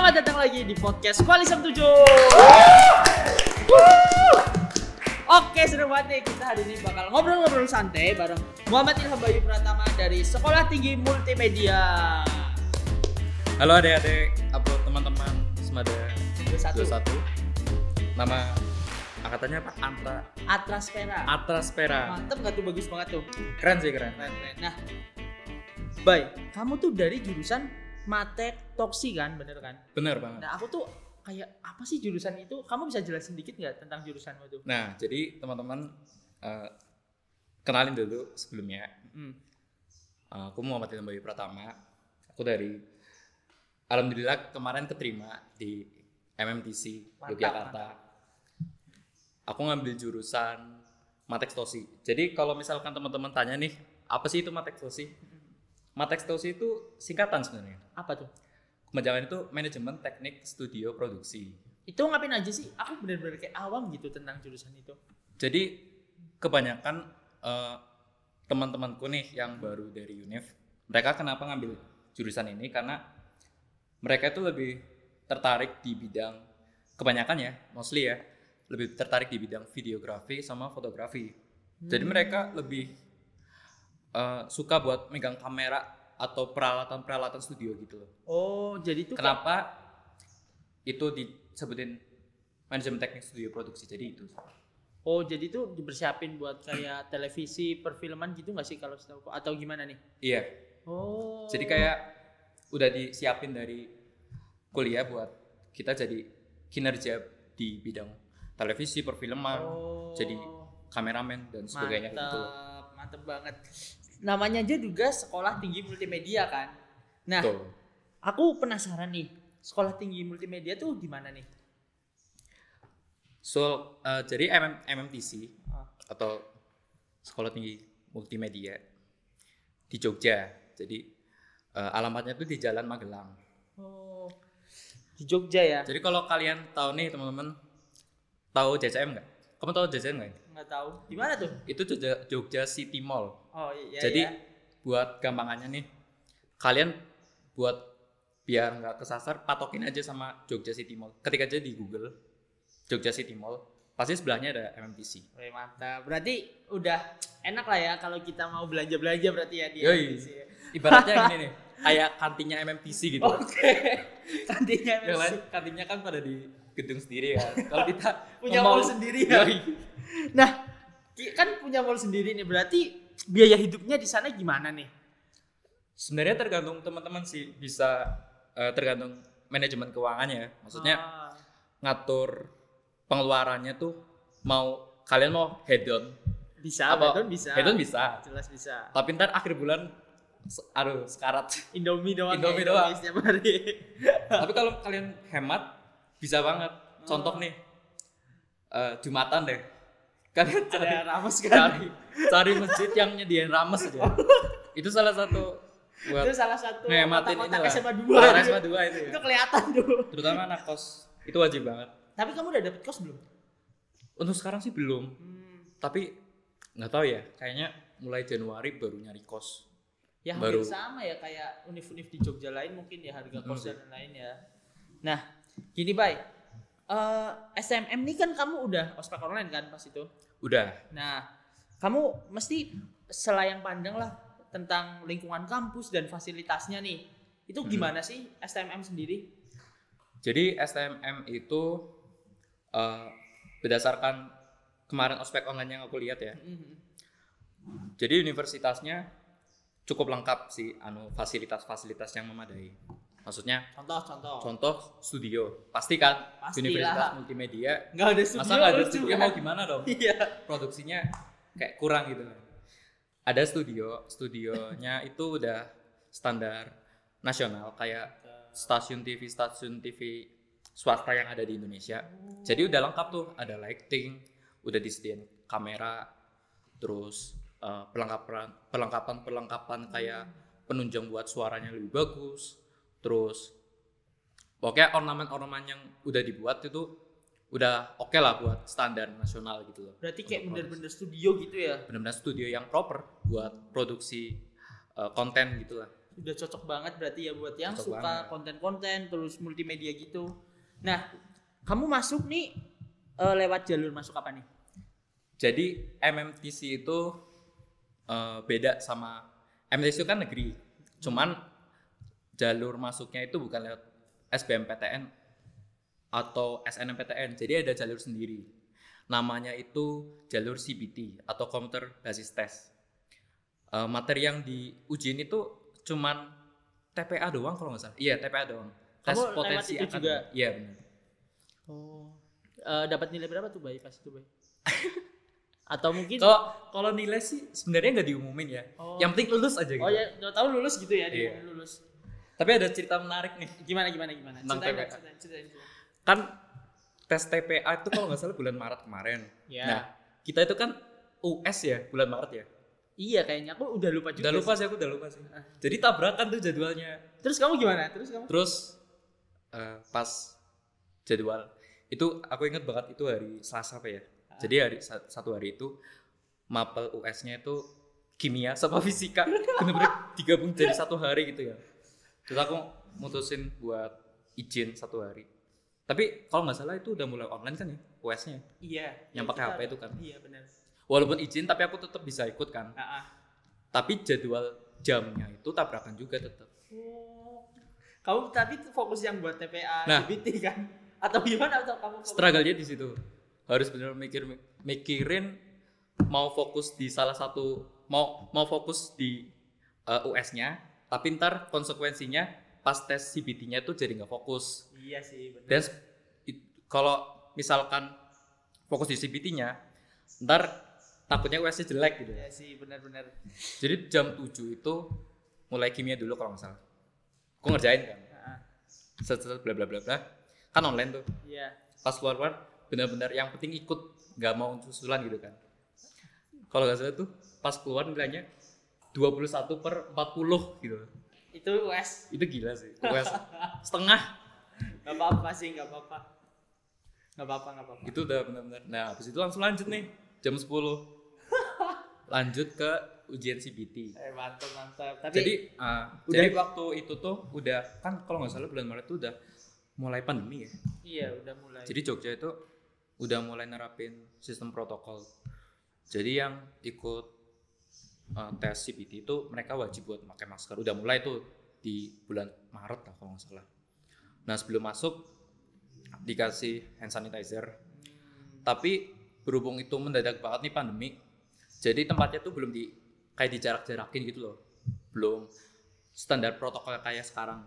Selamat datang lagi di podcast Koalisem 7. Oke, seru banget nih kita hari ini bakal ngobrol-ngobrol santai bareng Muhammad Ilham Bayu Pratama dari Sekolah Tinggi Multimedia. Halo adik-adik, apa teman-teman Semada 21. 21 Nama angkatannya apa? Antra Atraspera. Atraspera Mantep gak tuh bagus banget tuh. Keren sih keren Keren, keren. Nah, Bay, kamu tuh dari jurusan Matek Toksi kan, bener kan? Bener banget Nah, aku tuh kayak apa sih jurusan itu? Kamu bisa jelasin dikit nggak tentang jurusanmu tuh? Nah jadi teman-teman eh, Kenalin dulu sebelumnya Hmm. Eh, Aku Muhammad Ilham Bayu Pratama Aku dari Alhamdulillah kemarin keterima di MMTC Mantap, Yogyakarta Aku ngambil jurusan Matekstosi Jadi kalau misalkan teman-teman tanya nih Apa sih itu Matekstosi? Matekstosi itu singkatan sebenarnya Apa tuh? Kepanjangan itu manajemen teknik studio produksi. Itu ngapain aja sih? Aku bener-bener kayak awam gitu tentang jurusan itu. Jadi kebanyakan eh, teman-temanku nih yang baru dari UNIF, mereka kenapa ngambil jurusan ini karena mereka itu lebih tertarik di bidang kebanyakan ya, mostly ya, lebih tertarik di bidang videografi sama fotografi. Jadi mereka lebih eh, suka buat megang kamera atau peralatan-peralatan studio gitu loh. Oh, jadi itu Kenapa itu disebutin manajemen teknik studio produksi? Jadi itu. Oh, jadi itu dipersiapin buat kayak televisi, perfilman gitu nggak sih kalau setahu atau gimana nih? Iya. Oh. Jadi kayak udah disiapin dari kuliah buat kita jadi kinerja di bidang televisi, perfilman, Oh. jadi kameramen dan sebagainya mantap, gitu. Mantap banget. Namanya aja juga Sekolah Tinggi Multimedia kan. Nah, Tuh. aku penasaran nih, Sekolah Tinggi Multimedia tuh di mana nih? So, eh, jadi MM, MMTC Ah. atau Sekolah Tinggi Multimedia di Jogja. Jadi eh, alamatnya tuh di Jalan Magelang. Oh. Di Jogja ya? Jadi kalau kalian tahu nih teman-teman, tahu JCM nggak? Kamu tahu JCM nggak? Nggak tahu. Di mana tuh? Itu Jogja, Jogja City Mall. Oh iya Jadi iya. buat gampangannya nih, kalian buat biar nggak kesasar, patokin aja sama Jogja City Mall. Ketik aja di Google Jogja City Mall, pasti sebelahnya ada MMTC. Wih, mantap. Berarti udah enak lah ya kalau kita mau belanja-belanja berarti ya di Yoi. MTC ya. Ibaratnya gini nih, kayak kantinnya MMTC gitu. Oke. Kantinnya Yang lain MTC. kantinnya kan pada di gedung sendiri kan. Kalau kita Punya mall sendiri ya. Yoi. Nah, kan punya mall sendiri nih. Berarti biaya hidupnya di sana gimana nih? Sebenarnya tergantung teman-teman sih, bisa eh, tergantung manajemen keuangannya. Maksudnya Ah, ngatur pengeluarannya tuh mau kalian mau head on bisa, apa bisa. head on bisa Jelas bisa. tapi ntar akhir bulan aduh sekarat Indomie doang. Indomie ya, doang. setiap hari. tapi kalau kalian hemat bisa banget contoh nih eh, jumatan deh kalian cari Ada rames kan? cari cari masjid yang nyediain rames aja itu salah satu buat Itu salah satu ngehematin kotak-kotak inilah SMA 2. Kotak SMA 2 itu Itu ya kelihatan tuh. terutama anak kos itu wajib banget Tapi kamu udah dapet kos belum? untuk sekarang sih belum Hmm, tapi nggak tahu ya kayaknya mulai Januari baru nyari kos ya Baru. hampir sama ya kayak univ-univ di Jogja lain mungkin ya harga kos sih. dan lain ya. Nah, gini Bay. Eh, SMM ini kan kamu udah ospek online kan pas itu. udah Nah, kamu mesti selayang pandang lah tentang lingkungan kampus dan fasilitasnya nih. Itu Hmm. gimana sih STMM sendiri? Jadi STMM itu eh, berdasarkan kemarin ospek online yang aku lihat ya. Mhm. Jadi universitasnya cukup lengkap sih anu fasilitas-fasilitas yang memadai. Maksudnya Contoh-contoh. contoh studio, pasti kan Pastilah. universitas multimedia. Nggak ada studio. Masa nggak ada studio kan? mau gimana dong? Iya. Produksinya kayak kurang gitu kan. Ada studio, studionya itu udah standar nasional kayak stasiun TV stasiun TV swasta yang ada di Indonesia. Jadi udah lengkap tuh, ada lighting, udah disediain kamera, terus eh, perlengkapan perlengkapan perlengkapan kayak penunjang buat suaranya lebih bagus, terus pokoknya ornamen-ornamen yang udah dibuat itu udah oke lah buat standar nasional gitu loh. Berarti kayak bener-bener studio gitu ya? benar-benar studio yang proper buat produksi eh, konten gitu lah. Udah cocok banget berarti ya buat yang Cocok suka konten-konten terus multimedia gitu. Nah, kamu masuk nih eh, lewat jalur masuk apa nih? Jadi MMTC itu eh, beda sama MMTC itu kan negeri. Cuman jalur masuknya itu bukan lewat SBMPTN atau SNMPTN. Jadi ada jalur sendiri. Namanya itu jalur CBT atau Computer Basis Test. Eh, materi yang diujiin itu cuman TPA doang kalau nggak salah. Iya, TPA doang. Tes Kamu potensi itu juga? Iya, benar. Oh. Eh, dapat nilai berapa tuh, Bay? Pas itu, Bay? Atau mungkin Kalau kalau nilai sih sebenarnya nggak diumumin ya. Oh. Yang penting lulus aja gitu. Oh ya, tahu lulus gitu ya, Iya. lulus. Tapi ada cerita menarik nih. Gimana gimana gimana? Tentang Ceritain, TPA. ceritain, ceritain, ceritain. Kan tes TPA itu kalau nggak salah bulan Maret kemarin. Ya. Nah, kita itu kan US ya, bulan Maret ya. Iya kayaknya aku udah lupa juga. Udah lupa sih. aku udah lupa sih. Jadi tabrakan tuh jadwalnya. Terus kamu gimana? Terus kamu? Terus eh, pas jadwal itu aku inget banget itu hari Selasa apa ya. Jadi hari sa- satu hari itu mapel US-nya itu kimia sama fisika bener-bener digabung jadi satu hari gitu ya. Terus aku mutusin buat izin satu hari. Tapi kalau nggak salah itu udah mulai online kan ya US-nya. Iya. Yang iya, pakai HP itu kan. Iya benar. Walaupun izin tapi aku tetap bisa ikut kan. Ah, ah. Tapi jadwal jamnya itu tabrakan juga tetap. Oh. Kamu tapi fokus yang buat TPA, Nah. CBT kan? Atau gimana atau kamu fokus? struggle-nya di situ harus benar mikir mikirin mau fokus di salah satu mau mau fokus di uh, US-nya tapi ntar konsekuensinya pas tes CBT-nya itu jadi nggak fokus. Iya sih benar. dan kalau misalkan fokus di CBT-nya ntar takutnya US-nya jelek gitu. Iya sih benar-benar. jadi jam 7 itu mulai kimia dulu kalau nggak salah. Aku ngerjain kan. Set set bla bla bla bla. Kan online tuh. Iya. pas keluar keluar benar-benar yang penting ikut nggak mau susulan gitu kan. Kalau nggak salah tuh pas keluar nilainya 21 per 40 gitu Itu US. itu gila sih US setengah Gak apa-apa sih, gak apa-apa. Gak apa-apa, gak apa-apa. itu udah benar-benar nah habis itu langsung lanjut nih jam 10 lanjut ke ujian CBT Eh, mantap, mantap. Tapi jadi udah- jadi waktu itu tuh udah kan kalau nggak salah bulan Maret tuh udah mulai pandemi ya iya udah mulai. Jadi Jogja itu udah mulai nerapin sistem protokol. Jadi yang ikut uh, tes CBT itu mereka wajib buat pakai masker. Udah mulai tuh di bulan Maret lah kalau nggak salah. Nah sebelum masuk dikasih hand sanitizer. Tapi berhubung itu mendadak banget nih pandemi, jadi tempatnya tuh belum di kayak dijarak-jarakin gitu loh. Belum standar protokol kayak sekarang.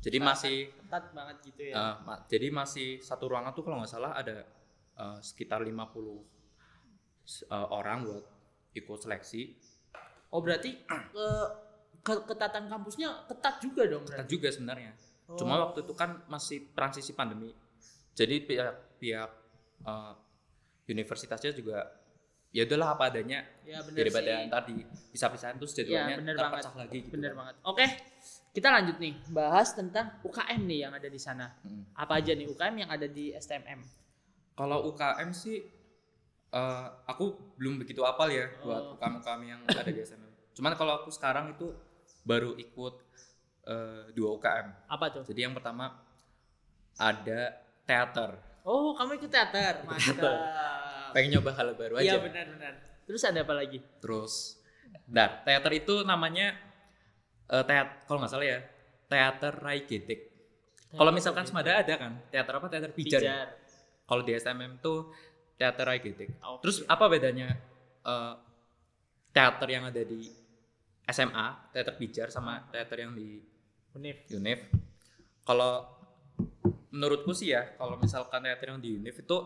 Jadi masih ketat banget gitu ya. Uh, ma- jadi masih satu ruangan tuh kalau nggak salah ada uh, sekitar 50 s- uh, orang buat ikut seleksi. Oh berarti ke, ke- ketatan kampusnya ketat juga dong Ketat berarti. juga sebenarnya. Oh. Cuma waktu itu kan masih transisi pandemi. Jadi pihak pihak uh, universitasnya juga ya udahlah apa adanya Ya benar daripada sih. ntar di pisah-pisahan terus jadwalnya bener ntar banget. lagi gitu. Bener kan. banget. Oke, kita lanjut nih bahas tentang UKM nih yang ada di sana. Mm. Apa aja nih UKM yang ada di STMM? Kalau UKM sih eh, aku belum begitu apal ya buat Oh. UKM-UKM yang ada di SMM. Cuman kalau aku sekarang itu baru ikut eh, dua UKM. Apa tuh? Jadi yang pertama ada teater. Oh, kamu ikut teater. Mantap. Pengen nyoba hal baru aja. Iya benar-benar. Terus ada apa lagi? Terus, dar teater itu namanya eh, teat kalau nggak salah ya teater Rai Gedik. Kalau misalkan Semada ada kan teater apa teater pijar. ya? Pijar. Kalau di SMM tuh teater Rai Gedik. Oke. Terus apa bedanya eh, teater yang ada di SMA, teater pijar sama teater yang di Unif. Unif? Kalau menurutku sih ya, kalau misalkan teater yang di Unif itu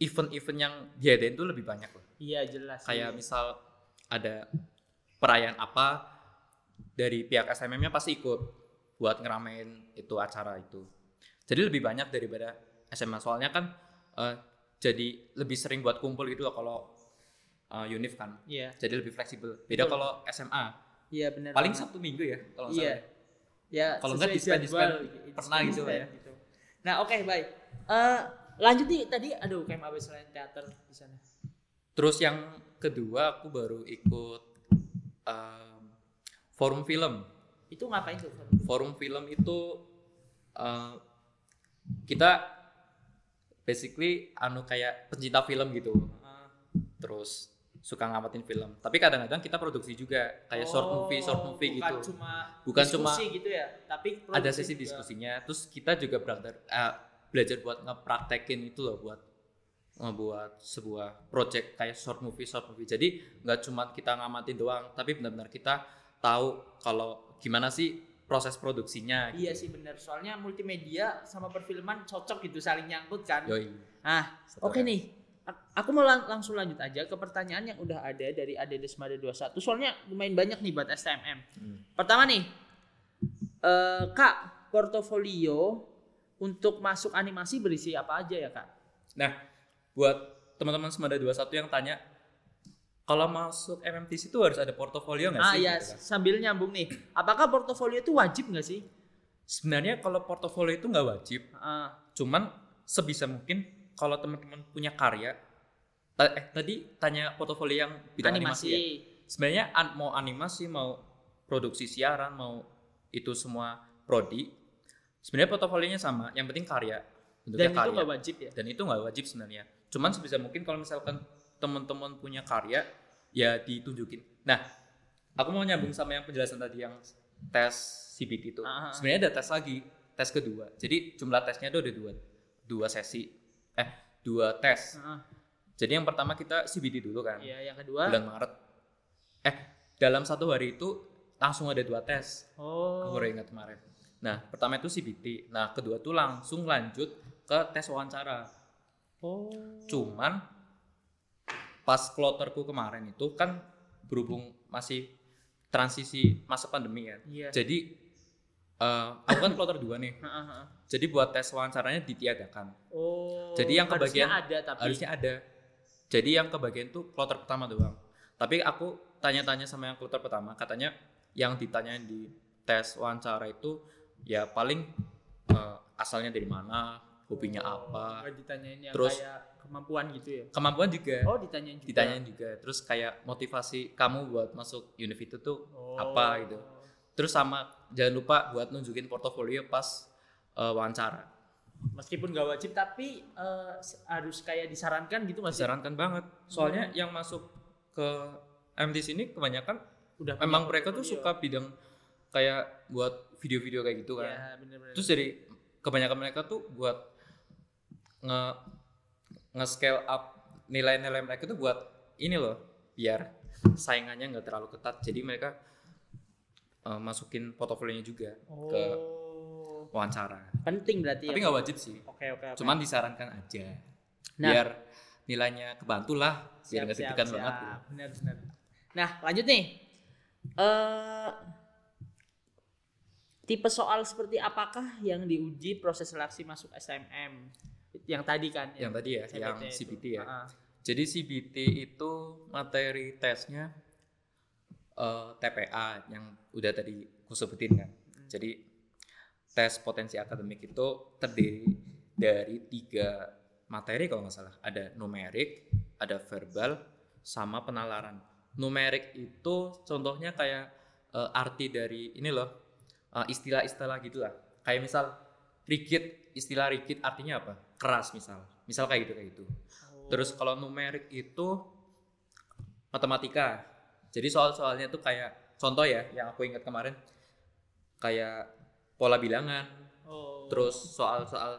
event-event yang diadain tuh lebih banyak loh. Iya jelas. sih. Kayak misal ada perayaan apa dari pihak SMM-nya pasti ikut buat ngeramein itu acara itu. Jadi lebih banyak daripada SMA soalnya kan eh, jadi lebih sering buat kumpul gitu loh kalau eh, Unif kan. Iya. Jadi lebih fleksibel. Beda kalau SMA Iya benar. paling banget. Sabtu Minggu ya kalau Iya. salah. Ya, Kalau sesuai nggak dispen- dispen jadwal, pernah gitu ya. dispen Nah, oke, baik. Eh, lanjut nih tadi aduh kayak apa selain teater di sana. Terus yang kedua aku baru ikut em, forum film. Itu ngapain tuh? forum film itu uh, kita basically anu kayak pencinta film gitu Ah, terus suka ngamatin film tapi kadang-kadang kita produksi juga kayak short movie short movie bukan gitu Cuma Bukan diskusi gitu ya, tapi ada sesi juga. diskusinya terus kita juga belajar eh, belajar buat ngepraktekin itu loh buat ngebuat sebuah project kayak short movie short movie jadi nggak cuma kita ngamatin doang tapi benar-benar kita tahu kalau gimana sih proses produksinya Iya sih benar. Soalnya multimedia sama perfilman cocok gitu saling nyangkut kan. yoi Satu oke kan. nih. Aku mau lang- langsung lanjut aja ke pertanyaan yang udah ada dari Ade Desmada 21. Soalnya lumayan banyak nih buat STMM. Hmm. Pertama nih. eh Kak, portofolio untuk masuk animasi berisi apa aja ya, Kak? Nah, buat teman-teman Semada 21 yang tanya, kalau masuk MMTC itu harus ada portofolio nggak Ah sih? ya, Gitu kan. sambil nyambung nih. Apakah portofolio itu wajib nggak sih? Sebenarnya kalau portofolio itu nggak wajib, Ah, cuman sebisa mungkin kalau teman-teman punya karya, eh tadi tanya portofolio yang bidang animasi, animasi. ya. Sebenarnya an- mau animasi, mau produksi siaran, mau itu semua prodi, sebenarnya portofolionya sama. Yang penting karya, bentuknya Dan itu nggak wajib ya? dan itu nggak wajib sebenarnya cuman sebisa mungkin kalau misalkan teman-teman punya karya ya ditunjukin nah aku mau nyambung sama yang penjelasan tadi yang tes CBT itu Ah. sebenarnya ada tes lagi tes kedua jadi jumlah tesnya itu ada dua dua sesi eh dua tes Ah, jadi yang pertama kita CBT dulu kan Iya, yang kedua. bulan Maret eh dalam satu hari itu langsung ada dua tes Oh. aku baru ingat kemarin nah pertama itu CBT nah kedua tuh langsung lanjut ke tes wawancara Oh. Cuman pas kloterku kemarin itu kan berhubung masih transisi masa pandemi kan. Iya. Jadi eh, aku kan kloter dua nih. Jadi buat tes wawancaranya ditiadakan. Oh. Jadi yang harusnya kebagian- ada tapi Harusnya ada. Jadi yang kebagian tuh kloter pertama doang. Tapi aku tanya-tanya sama yang kloter pertama, katanya yang ditanyain di tes wawancara itu ya paling eh, asalnya dari mana, hobinya apa, Nggak ditanyain yang Terus- kayak kemampuan gitu ya. kemampuan juga. Oh, ditanyain juga. ditanyain juga terus kayak motivasi kamu buat masuk univ itu tuh Oh. apa gitu terus sama jangan lupa buat nunjukin portofolio pas eh, wawancara. Meskipun gak wajib tapi eh, harus kayak disarankan gitu masih. disarankan banget. Soalnya yang masuk ke MT sini kebanyakan Udah emang mereka tuh suka bidang kayak buat video-video kayak gitu kan. Ya, bener-bener. terus jadi kebanyakan mereka tuh buat nge nge scale up nilai-nilai mereka tuh buat ini loh biar saingannya nggak terlalu ketat. Jadi mereka eh, masukin portofolionya juga ke oh. wawancara penting berarti tapi ya. nggak wajib sih Oke, oke, oke. cuman disarankan aja Nah. biar nilainya kebantu lah biar nggak Siap, deg-degan siap, banget siap. Benar, benar. Nah, lanjut nih. Eh tipe soal seperti apakah yang diuji proses seleksi masuk SMM? Yang tadi kan? yang tadi ya yang CBT itu. CBT ya Ah, ah. Jadi CBT itu materi tesnya eh, TPA yang udah tadi aku sebutin kan. Jadi tes potensi akademik itu terdiri dari tiga materi kalau nggak salah. Ada numerik, ada verbal, sama penalaran. Numerik itu contohnya kayak eh, arti dari ini loh eh, istilah-istilah gitulah. Kayak misal rigid, istilah rigid artinya apa? Keras misal. Misal kayak gitu kayak gitu. Terus kalau numerik itu matematika. Jadi soal-soalnya tuh kayak contoh ya yang aku ingat kemarin kayak pola bilangan, Oh. terus soal-soal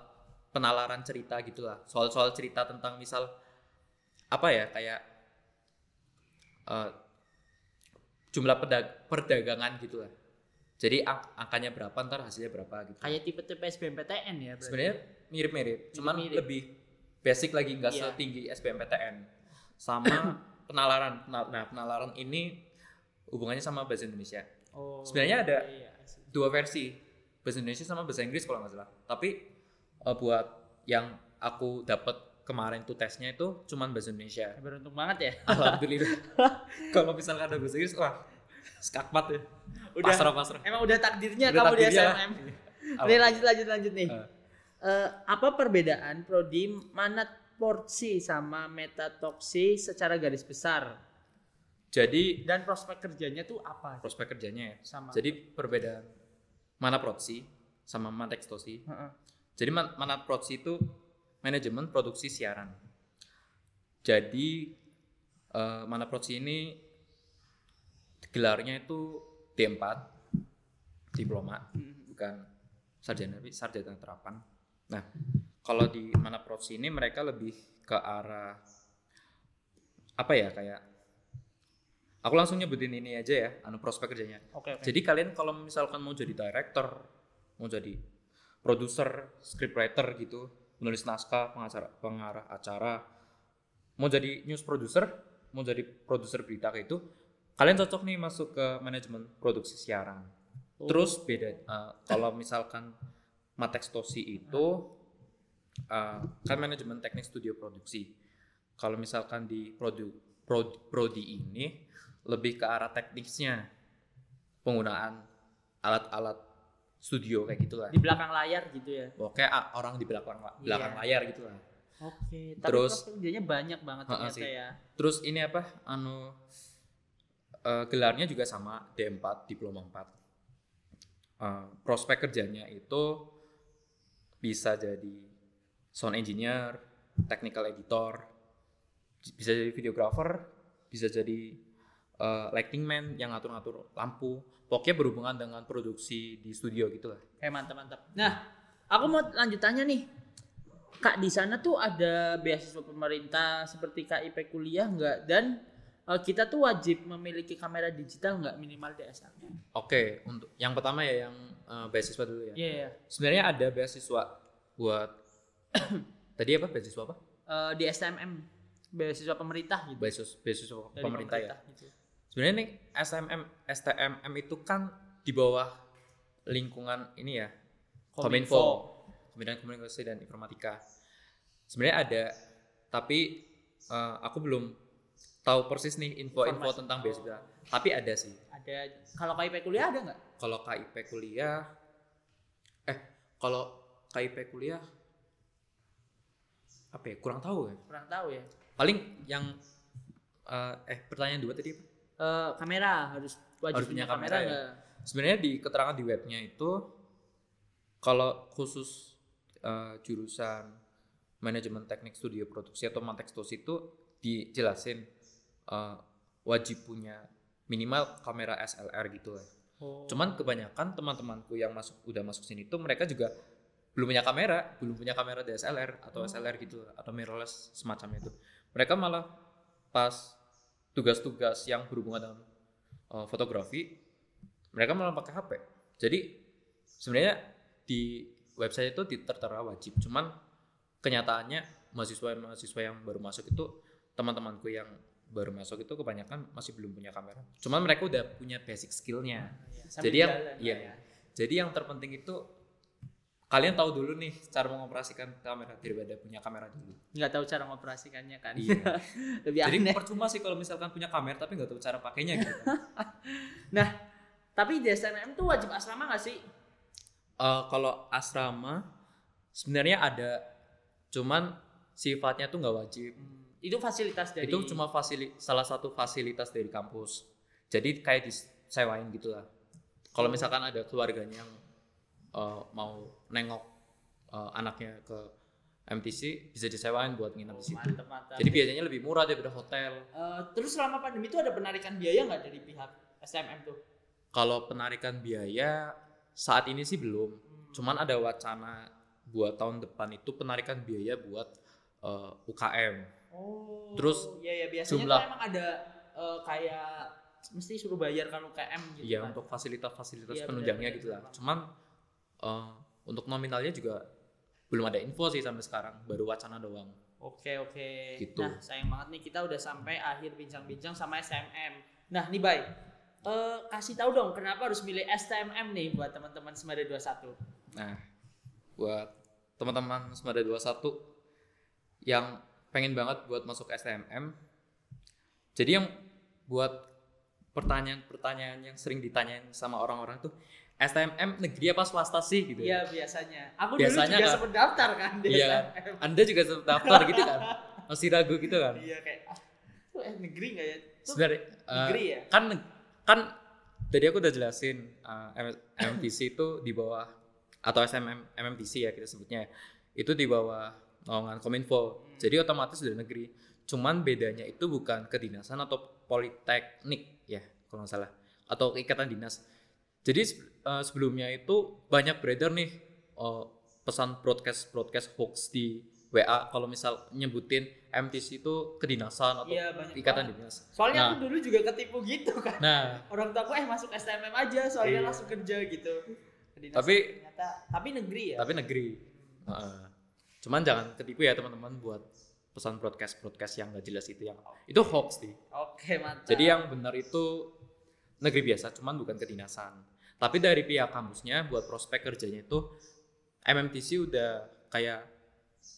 penalaran cerita gitulah. Soal-soal cerita tentang misal apa ya kayak eh, jumlah pedag- perdagangan gitulah. Jadi ang- angkanya berapa ntar hasilnya berapa gitu. kayak tipe-tipe SBMPTN ya berarti. Sebenarnya mirip-mirip, cuman Mirip-mirip. lebih basic lagi nggak Iya. setinggi SBMPTN. Sama penalaran. Penal- Nah, penalaran ini hubungannya sama bahasa Indonesia. Oh. Sebenarnya ada iya, iya. dua versi, bahasa Indonesia sama bahasa Inggris kalau nggak salah. Tapi eh, buat yang aku dapat kemarin tuh tesnya itu cuman bahasa Indonesia. Beruntung banget ya. Alhamdulillah. kalau misalkan ada bahasa Inggris, wah skakmat ya. Udah. pasrah pasrah. Emang udah takdirnya Udah kamu di takdirnya lah. SMM. Nih lanjut lanjut lanjut nih. Eh. Eh, apa perbedaan prodi manat porsi sama metatoksi secara garis besar? Jadi Dan prospek kerjanya tuh apa? prospek kerjanya ya. Sama. Jadi perbedaan mana protsi sama mantekstosi. Heeh. Jadi man- mana protsi itu manajemen produksi siaran. Jadi eh, mana protsi ini gelarnya itu D4 diploma Mm. bukan sarjana tapi sarjana terapan. Nah, kalau di mana protsi ini mereka lebih ke arah apa ya kayak aku langsung nyebutin ini aja ya anu prospek kerjanya. Oke, oke. Jadi kalian kalau misalkan mau jadi director, mau jadi produser, scriptwriter gitu, menulis naskah, pengacara, pengarah acara, mau jadi news producer, mau jadi produser berita kayak itu, kalian cocok nih masuk ke manajemen produksi siaran. Oh. Terus beda eh, kalau misalkan Matekstosi itu eh, kan manajemen teknik studio produksi. Kalau misalkan di produ, prod- prodi ini lebih ke arah teknisnya penggunaan alat-alat studio kayak gitulah. di belakang layar gitu ya. Pokoknya ah, orang di belakang belakang Iya. layar gitu lah. Oke, tapi Terus- kerjanya banyak banget ternyata sih. ya. Terus ini apa? Anu eh, gelarnya juga sama D4 diploma 4. Eh, prospek kerjanya itu bisa jadi sound engineer, technical editor, bisa jadi videographer, bisa jadi eh, lighting man yang ngatur-ngatur lampu. Pokoknya berhubungan dengan produksi di studio gitu lah. Kayak mantap-mantap. Nah, aku mau lanjut tanya nih. Kak di sana tuh ada beasiswa pemerintah seperti KIP kuliah nggak? Dan eh, kita tuh wajib memiliki kamera digital nggak minimal DSLR? Oke, untuk yang pertama ya yang eh, beasiswa dulu ya. Iya. iya. Sebenarnya ada beasiswa buat tadi apa beasiswa apa? Eh, di STMM beasiswa pemerintah gitu. Beasiswa, beasiswa Dari pemerintah, ya. gitu. Sebenarnya nih SMM STMM itu kan di bawah lingkungan ini ya Kominfo, Kementerian Komunikasi dan Informatika. Sebenarnya ada, tapi eh, aku belum tahu persis nih info-info tentang beasiswa. Tapi ada sih. Ada kalau KIP kuliah ada nggak? Kalau KIP kuliah, eh kalau KIP kuliah apa ya kurang tahu ya. Kurang tahu ya. Paling yang eh, eh pertanyaan dua tadi apa? Eh, kamera harus wajib Harus punya punya kamera kamera ya? nggak? Sebenarnya di keterangan di webnya itu kalau khusus eh, jurusan manajemen teknik studio produksi atau Mantekstos itu dijelasin eh, wajib punya minimal kamera SLR gitu lah. Oh. Cuman kebanyakan teman-temanku yang masuk udah masuk sini tuh mereka juga belum punya kamera, belum punya kamera DSLR atau Oh. SLR gitu atau mirrorless semacam itu. Mereka malah pas tugas-tugas yang berhubungan dengan uh, fotografi, mereka malah pakai HP. Jadi sebenarnya di website itu tertera wajib, cuman kenyataannya mahasiswa-mahasiswa yang baru masuk itu teman-temanku yang baru masuk itu kebanyakan masih belum punya kamera. Cuman mereka udah punya basic skillnya. Sambil Jadi yang iya. ya. Jadi yang terpenting itu kalian tahu dulu nih cara mengoperasikan kamera daripada punya kamera dulu. nggak tahu cara mengoperasikannya kan. Iya. Lebih Jadi aneh. percuma sih kalau misalkan punya kamera tapi nggak tahu cara pakainya gitu. Nah, tapi di SNM tuh wajib asrama nggak sih? Eh, kalau asrama sebenarnya ada, cuman sifatnya tuh nggak wajib. Hmm, itu fasilitas dari Itu cuma fasili salah satu fasilitas dari kampus. Jadi kayak disewain gitu lah. Kalau misalkan ada keluarganya yang eh, mau nengok eh, anaknya ke MTC bisa disewain buat nginep di situ. mantap mantap. Jadi biasanya lebih murah daripada hotel. Eh, terus selama pandemi itu ada penarikan biaya nggak dari pihak STMM tuh? Kalau penarikan biaya saat ini sih belum. Hmm. Cuman ada wacana buat tahun depan itu penarikan biaya buat eh, UKM. Oh. Terus ya ya biasanya jumlah- emang ada eh, kayak mesti suruh bayar kalau KM gitu. Iya kan. untuk fasilitas-fasilitas Iya, penunjangnya gitu lah. Cuman eh, untuk nominalnya juga belum ada info sih sampai sekarang. Baru wacana doang. Oke oke. Gitu. Nah sayang banget nih kita udah sampai akhir bincang-bincang sama STMM. Nah nih Bay, eh, kasih tahu dong kenapa harus milih STMM nih buat teman-teman Semada 21. Nah, buat teman-teman Semada 21 yang pengen banget buat masuk STMM. Jadi yang buat pertanyaan-pertanyaan yang sering ditanyain sama orang-orang tuh STMM negeri apa swasta sih gitu. Iya biasanya. Aku Biasanya dulu juga kan- sempat daftar kan di Iya. STMM. Anda juga sempat daftar gitu kan? Masih ragu gitu kan? Iya kayak ah, tuh eh negeri nggak ya? Itu sebenarnya eh, negeri ya? kan kan tadi aku udah jelasin eh, M- MMTC itu di bawah atau SMM MMTC ya kita sebutnya itu di bawah naungan Kominfo jadi otomatis sudah negeri cuman bedanya itu bukan kedinasan atau politeknik ya kalau nggak salah atau ikatan dinas jadi eh, sebelumnya itu banyak beredar nih eh, pesan broadcast broadcast hoax di WA kalau misal nyebutin MTC itu kedinasan atau Iya, ikatan banget. dinas Soalnya Nah. aku dulu juga ketipu gitu kan. nah Orang tua aku eh masuk STMM aja soalnya Iya. langsung kerja gitu. Kedinasan Tapi- ternyata tapi negeri ya. tapi negeri Heeh. cuman jangan ketipu ya teman-teman buat pesan broadcast broadcast yang gak jelas itu yang itu hoax sih Oke, mantap. jadi yang benar itu negeri biasa cuman bukan kedinasan tapi dari pihak kampusnya buat prospek kerjanya itu MMTC udah kayak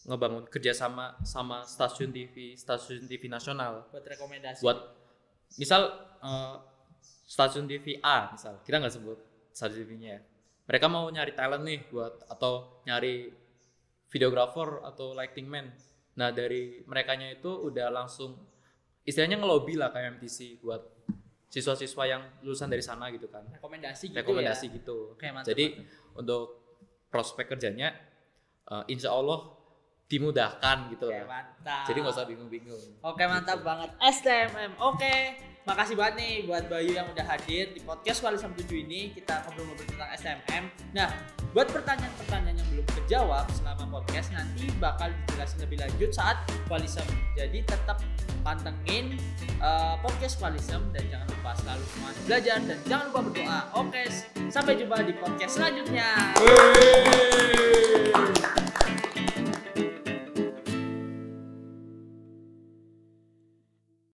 ngebangun kerjasama sama stasiun TV stasiun TV nasional buat rekomendasi. buat misal eh, stasiun TV A misal kita nggak sebut stasiun TV-nya ya. mereka mau nyari talent nih buat atau nyari videographer atau lighting man nah dari merekanya itu udah langsung istilahnya ngelobi lah kayak MTC buat siswa-siswa yang lulusan dari sana gitu kan. Rekomendasi gitu rekomendasi ya. gitu. Oke, mantap, jadi untuk prospek kerjanya eh, insya Allah dimudahkan gitu Oke, lah mantap. jadi nggak usah bingung-bingung Oke mantap banget STMM. Oke, makasih banget nih buat Bayu yang udah hadir di podcast Walisam 7 ini. Kita ngobrol-ngobrol tentang STMM. Nah, buat pertanyaan-pertanyaan yang belum terjawab selama podcast nanti bakal dijelasin lebih lanjut saat Walisam. Jadi tetap pantengin eh, podcast Walisam dan jangan lupa selalu semangat belajar dan jangan lupa berdoa. Oke, sampai jumpa di podcast selanjutnya.